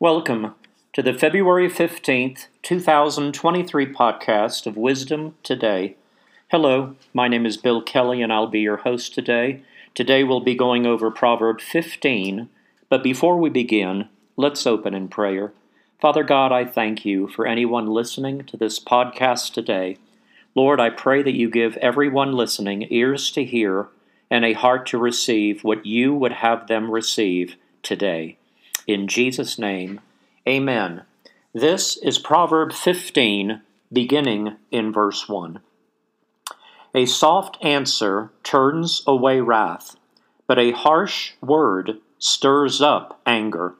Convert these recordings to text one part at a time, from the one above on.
Welcome to the February 15th, 2023 podcast of Wisdom Today. Hello, my name is Bill Kelley and I'll be your host today. Today we'll be going over Proverb 15, but before we begin, let's open in prayer. Father God, I thank you for anyone listening to this podcast today. Lord, I pray that you give everyone listening ears to hear and a heart to receive what you would have them receive today. In Jesus' name, amen. This is Proverb 15, beginning in verse 1. A soft answer turns away wrath, but a harsh word stirs up anger.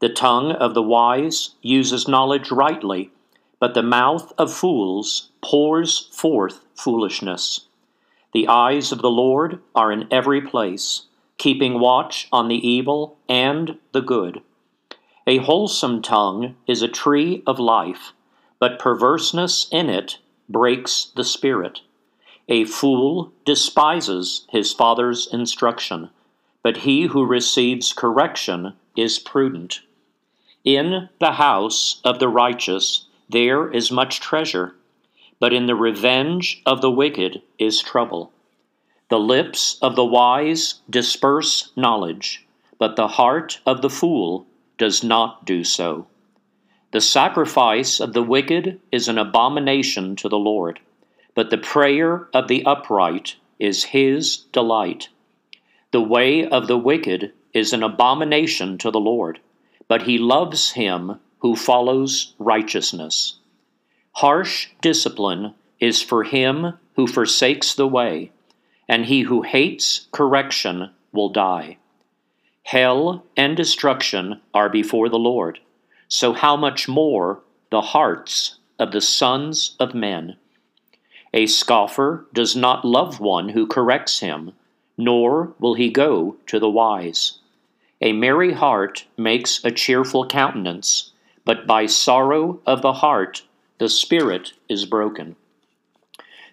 The tongue of the wise uses knowledge rightly, but the mouth of fools pours forth foolishness. The eyes of the Lord are in every place, keeping watch on the evil and the good. A wholesome tongue is a tree of life, but perverseness in it breaks the spirit. A fool despises his father's instruction, but he who receives correction is prudent. In the house of the righteous there is much treasure, but in the revenge of the wicked is trouble. The lips of the wise disperse knowledge, but the heart of the fool does not do so. The sacrifice of the wicked is an abomination to the Lord but the prayer of the upright is his delight. The way of the wicked is an abomination to the Lord, but he loves him who follows righteousness. Harsh discipline is for him who forsakes the way, and he who hates correction will die. Hell and destruction are before the Lord, so how much more the hearts of the sons of men? A scoffer does not love one who corrects him, nor will he go to the wise. A merry heart makes a cheerful countenance, but by sorrow of the heart the spirit is broken.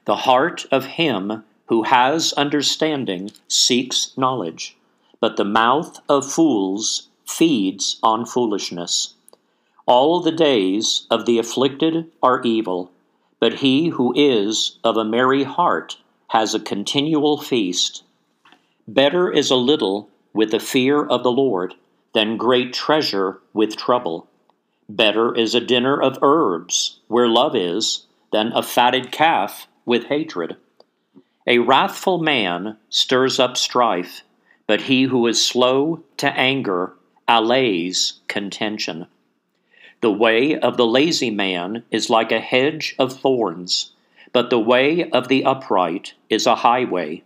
The heart of him who has understanding seeks knowledge, but the mouth of fools feeds on foolishness. All the days of the afflicted are evil but he who is of a merry heart has a continual feast. Better is a little with the fear of the Lord than great treasure with trouble. Better is a dinner of herbs where love is than a fatted calf with hatred. A wrathful man stirs up strife, but he who is slow to anger allays contention. The way of the lazy man is like a hedge of thorns, but the way of the upright is a highway.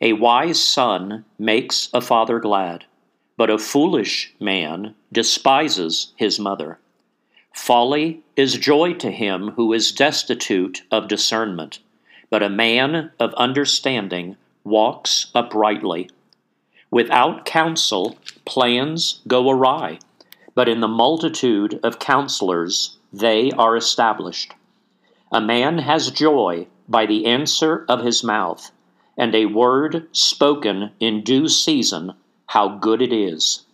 A wise son makes a father glad, but a foolish man despises his mother. Folly is joy to him who is destitute of discernment, but a man of understanding walks uprightly. Without counsel, plans go awry but in the multitude of counselors they are established. A man has joy by the answer of his mouth, and a word spoken in due season, how good it is.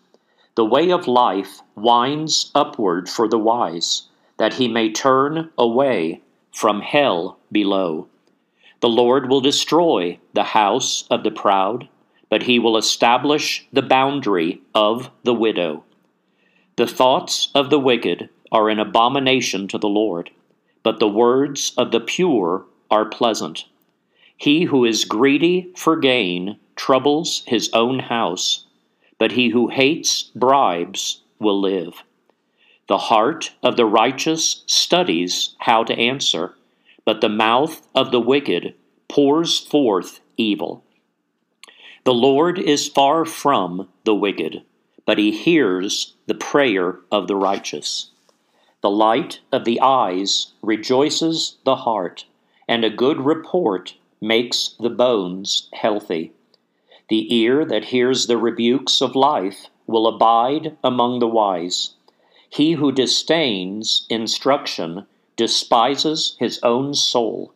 The way of life winds upward for the wise, that he may turn away from hell below. The Lord will destroy the house of the proud, but he will establish the boundary of the widow. The thoughts of the wicked are an abomination to the Lord, but the words of the pure are pleasant. He who is greedy for gain troubles his own house, but he who hates bribes will live. The heart of the righteous studies how to answer, but the mouth of the wicked pours forth evil. The Lord is far from the wicked but he hears the prayer of the righteous. The light of the eyes rejoices the heart, and a good report makes the bones healthy. The ear that hears the rebukes of life will abide among the wise. He who disdains instruction despises his own soul,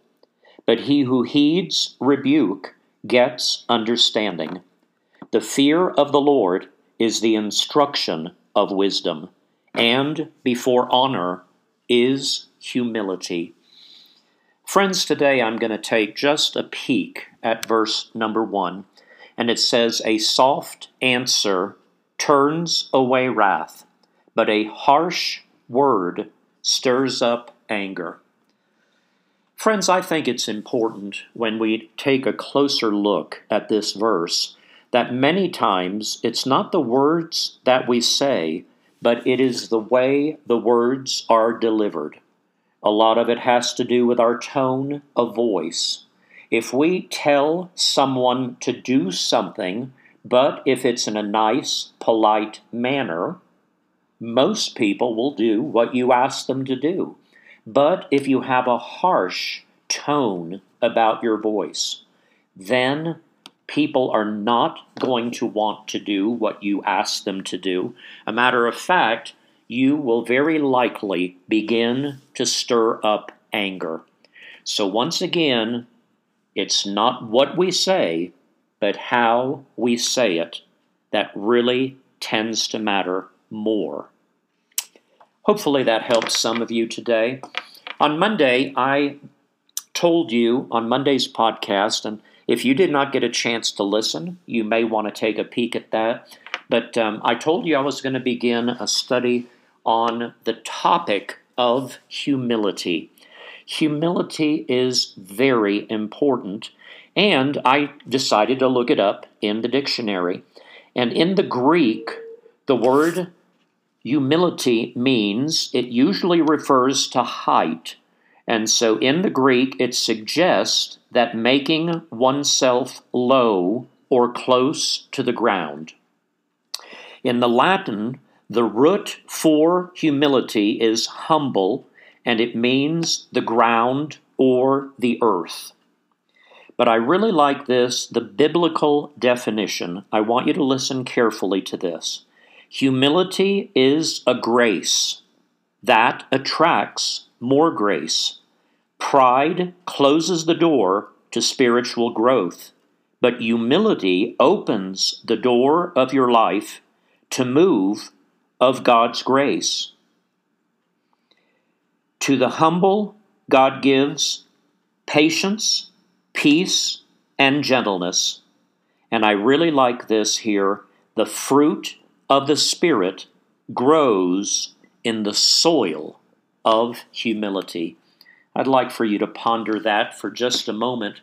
but he who heeds rebuke gets understanding. The fear of the Lord is the instruction of wisdom, and before honor is humility. Friends, today I'm going to take just a peek at verse number one, and it says, A soft answer turns away wrath, but a harsh word stirs up anger. Friends, I think it's important when we take a closer look at this verse that many times it's not the words that we say, but it is the way the words are delivered. A lot of it has to do with our tone of voice. If we tell someone to do something, but if it's in a nice, polite manner, most people will do what you ask them to do. But if you have a harsh tone about your voice, then people are not going to want to do what you ask them to do. A matter of fact, you will very likely begin to stir up anger. So, once again, it's not what we say, but how we say it that really tends to matter more. Hopefully, that helps some of you today. On Monday, I told you on Monday's podcast, and if you did not get a chance to listen, you may want to take a peek at that. But um, I told you I was going to begin a study on the topic of humility. Humility is very important, and I decided to look it up in the dictionary. And in the Greek, the word humility means it usually refers to height and so in the Greek, it suggests that making oneself low or close to the ground. In the Latin, the root for humility is humble, and it means the ground or the earth. But I really like this, the biblical definition. I want you to listen carefully to this. Humility is a grace that attracts more grace. Pride closes the door to spiritual growth, but humility opens the door of your life to move of God's grace. To the humble, God gives patience, peace, and gentleness. And I really like this here. The fruit of the Spirit grows in the soil of humility. I'd like for you to ponder that for just a moment.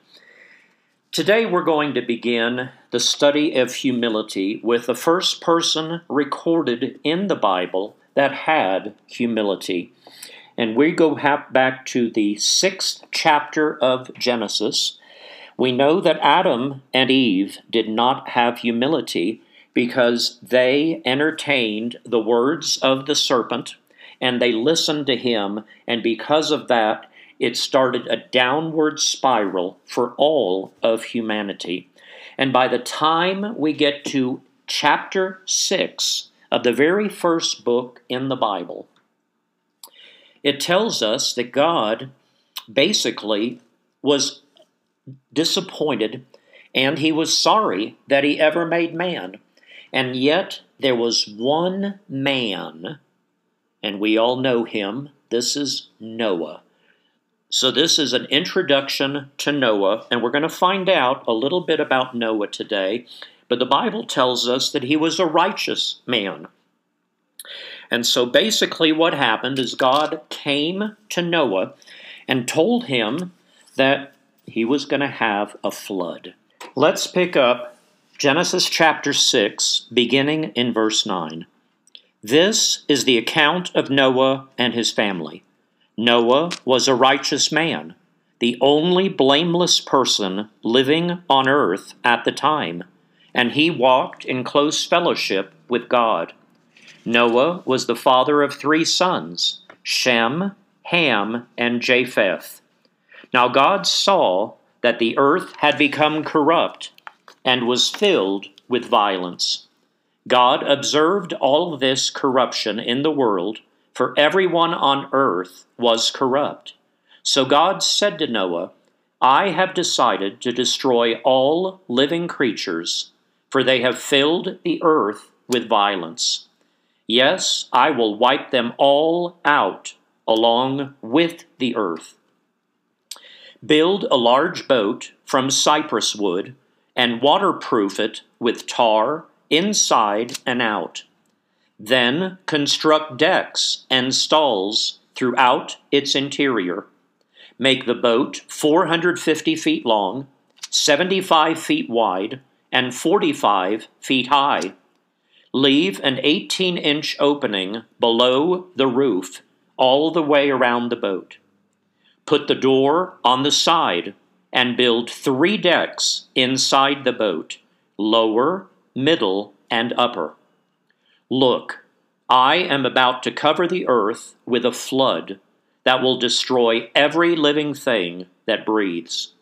Today we're going to begin the study of humility with the first person recorded in the Bible that had humility. And we go back to the sixth chapter of Genesis. We know that Adam and Eve did not have humility because they entertained the words of the serpent and they listened to him, and because of that, it started a downward spiral for all of humanity. And by the time we get to chapter 6 of the very first book in the Bible, it tells us that God basically was disappointed and he was sorry that he ever made man. And yet there was one man and we all know him. This is Noah. So, this is an introduction to Noah, and we're going to find out a little bit about Noah today. But the Bible tells us that he was a righteous man. And so, basically, what happened is God came to Noah and told him that he was going to have a flood. Let's pick up Genesis chapter 6, beginning in verse 9. This is the account of Noah and his family. Noah was a righteous man, the only blameless person living on earth at the time, and he walked in close fellowship with God. Noah was the father of three sons Shem, Ham, and Japheth. Now God saw that the earth had become corrupt and was filled with violence. God observed all this corruption in the world, for everyone on earth was corrupt. So God said to Noah, I have decided to destroy all living creatures, for they have filled the earth with violence. Yes, I will wipe them all out along with the earth. Build a large boat from cypress wood and waterproof it with tar inside and out. Then construct decks and stalls throughout its interior. Make the boat 450 feet long, 75 feet wide, and 45 feet high. Leave an 18 inch opening below the roof all the way around the boat. Put the door on the side and build three decks inside the boat lower, middle, and upper. Look, I am about to cover the earth with a flood that will destroy every living thing that breathes.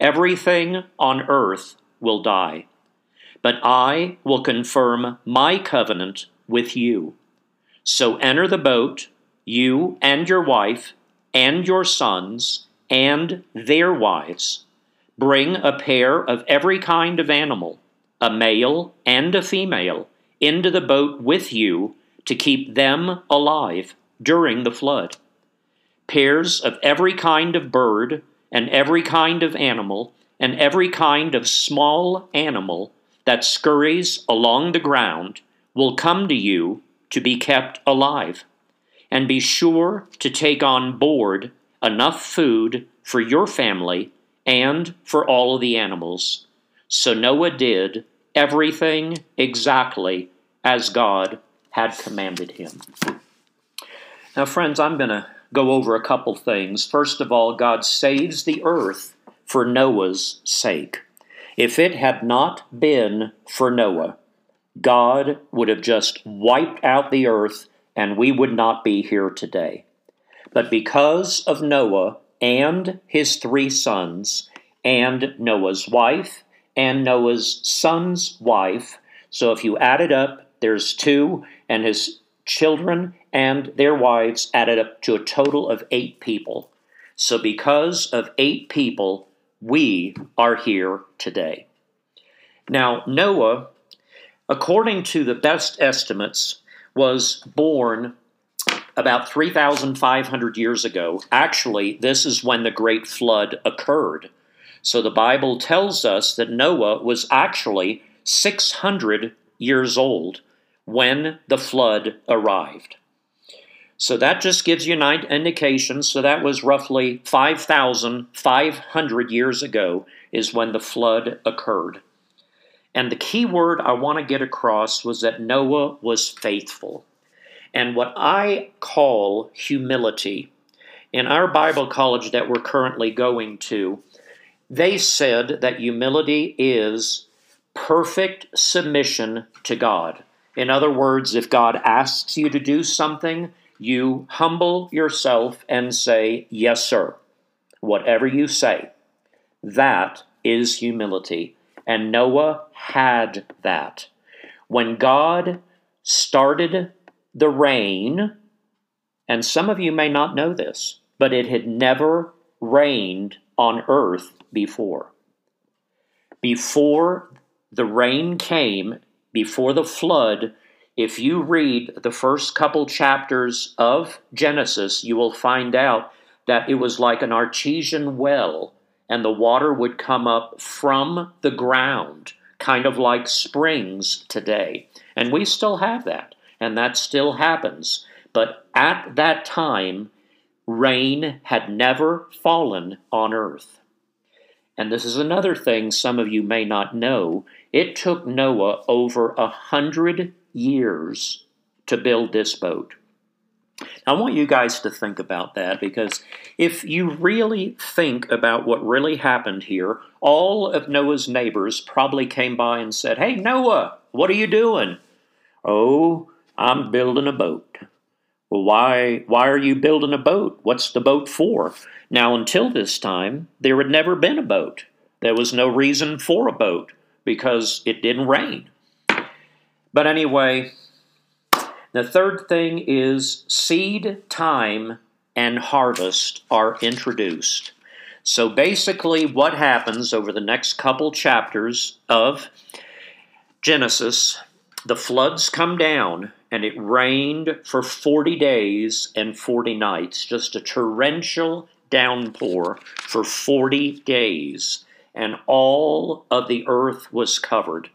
Everything on earth will die. But I will confirm my covenant with you. So enter the boat, you and your wife, and your sons, and their wives. Bring a pair of every kind of animal, a male and a female, into the boat with you to keep them alive during the flood. Pairs of every kind of bird, and every kind of animal, and every kind of small animal that scurries along the ground will come to you to be kept alive. And be sure to take on board enough food for your family and for all of the animals. So Noah did everything exactly as God had commanded him. Now, friends, I'm going to go over a couple things. First of all, God saves the earth for Noah's sake. If it had not been for Noah, God would have just wiped out the earth and we would not be here today. But because of Noah and his three sons, and Noah's wife, and Noah's son's wife, so if you add it up, there's two, and his children and their wives added up to a total of eight people. So, because of eight people, we are here today. Now, Noah, according to the best estimates, was born about 3,500 years ago. Actually, this is when the Great Flood occurred. So the Bible tells us that Noah was actually 600 years old when the flood arrived. So that just gives you an indication. So that was roughly 5,500 years ago, is when the flood occurred. And the key word I want to get across was that Noah was faithful. And what I call humility, in our Bible college that we're currently going to, they said that humility is perfect submission to God. In other words, if God asks you to do something, you humble yourself and say, Yes, sir, whatever you say. That is humility. And Noah had that. When God started the rain, and some of you may not know this, but it had never rained on earth before. Before the rain came, before the flood, if you read the first couple chapters of Genesis, you will find out that it was like an artesian well, and the water would come up from the ground, kind of like springs today. And we still have that, and that still happens. But at that time, rain had never fallen on earth. And this is another thing some of you may not know. It took Noah over a hundred years to build this boat. I want you guys to think about that because if you really think about what really happened here, all of Noah's neighbors probably came by and said, Hey, Noah, what are you doing? Oh, I'm building a boat. Well, why, why are you building a boat? What's the boat for? Now, until this time, there had never been a boat. There was no reason for a boat because it didn't rain. But anyway, the third thing is seed time and harvest are introduced. So basically, what happens over the next couple chapters of Genesis, the floods come down, and it rained for 40 days and 40 nights, just a torrential downpour for 40 days, and all of the earth was covered.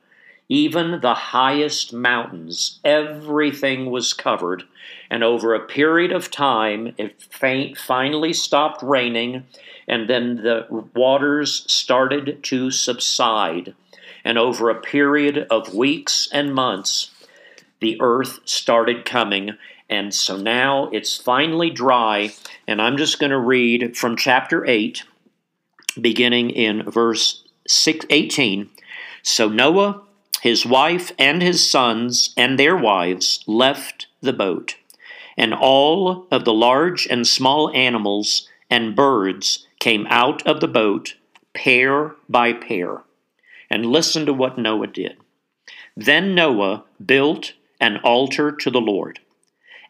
Even the highest mountains, everything was covered. And over a period of time, it finally stopped raining, and then the waters started to subside. And over a period of weeks and months, the earth started coming. And so now it's finally dry. And I'm just going to read from chapter 8, beginning in verse 6, 18. So Noah, his wife, and his sons, and their wives left the boat. And all of the large and small animals and birds came out of the boat, pair by pair. And listen to what Noah did. Then Noah built an altar to the Lord,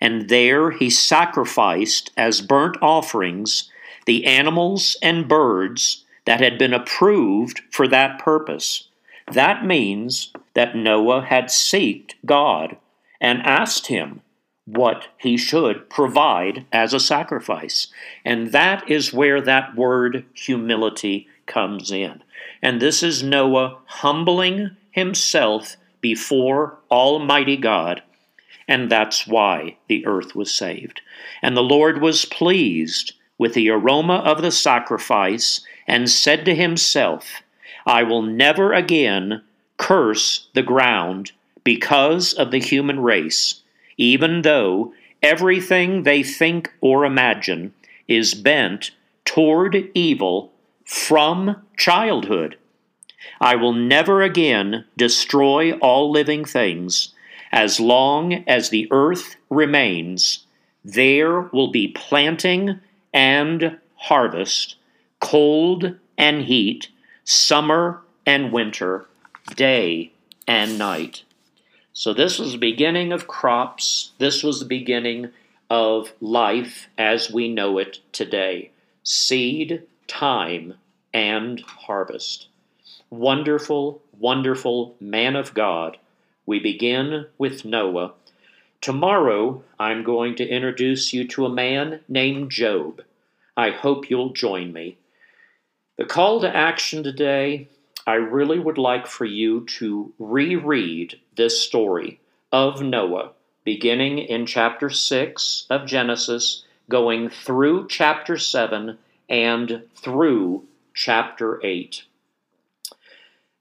and there he sacrificed as burnt offerings the animals and birds that had been approved for that purpose. That means that Noah had seeked God and asked him what he should provide as a sacrifice. And that is where that word humility comes in. And this is Noah humbling himself before Almighty God, and that's why the earth was saved. And the Lord was pleased with the aroma of the sacrifice and said to himself, I will never again curse the ground because of the human race even though everything they think or imagine is bent toward evil from childhood. I will never again destroy all living things. As long as the earth remains, there will be planting and harvest, cold and heat, summer and winter, day and night. So this was the beginning of crops. This was the beginning of life as we know it today seed, time, and harvest. Wonderful, wonderful man of God. We begin with Noah. Tomorrow, I'm going to introduce you to a man named Job. I hope you'll join me. The call to action today I really would like for you to reread this story of Noah, beginning in chapter 6 of Genesis, going through chapter 7 and through chapter 8.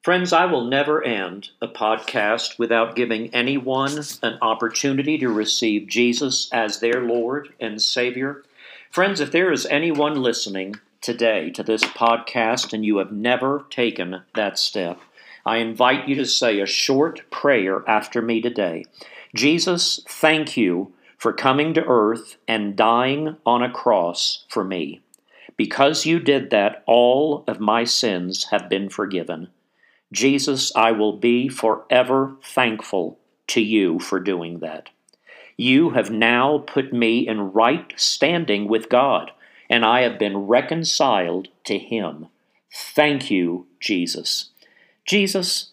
Friends, I will never end a podcast without giving anyone an opportunity to receive Jesus as their Lord and Savior. Friends, if there is anyone listening today to this podcast and you have never taken that step, I invite you to say a short prayer after me today. Jesus, thank you for coming to earth and dying on a cross for me. Because you did that, all of my sins have been forgiven. Jesus, I will be forever thankful to you for doing that. You have now put me in right standing with God and I have been reconciled to him. Thank you, Jesus. Jesus,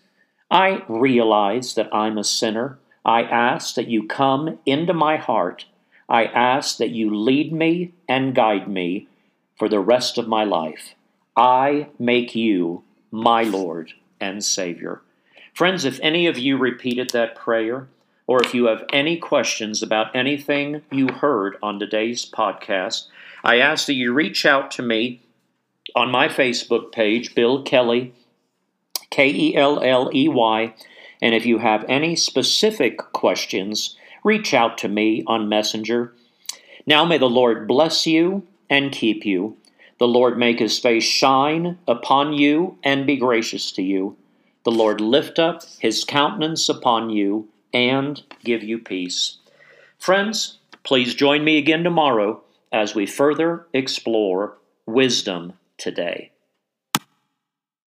I realize that I'm a sinner. I ask that you come into my heart. I ask that you lead me and guide me for the rest of my life. I make you my Lord and Savior. Friends, if any of you repeated that prayer, or if you have any questions about anything you heard on today's podcast, I ask that you reach out to me on my Facebook page, Bill Kelley, K E L L E Y, and if you have any specific questions, reach out to me on Messenger. Now may the Lord bless you and keep you. The Lord make his face shine upon you and be gracious to you. The Lord lift up his countenance upon you and give you peace. Friends, please join me again tomorrow as we further explore wisdom today.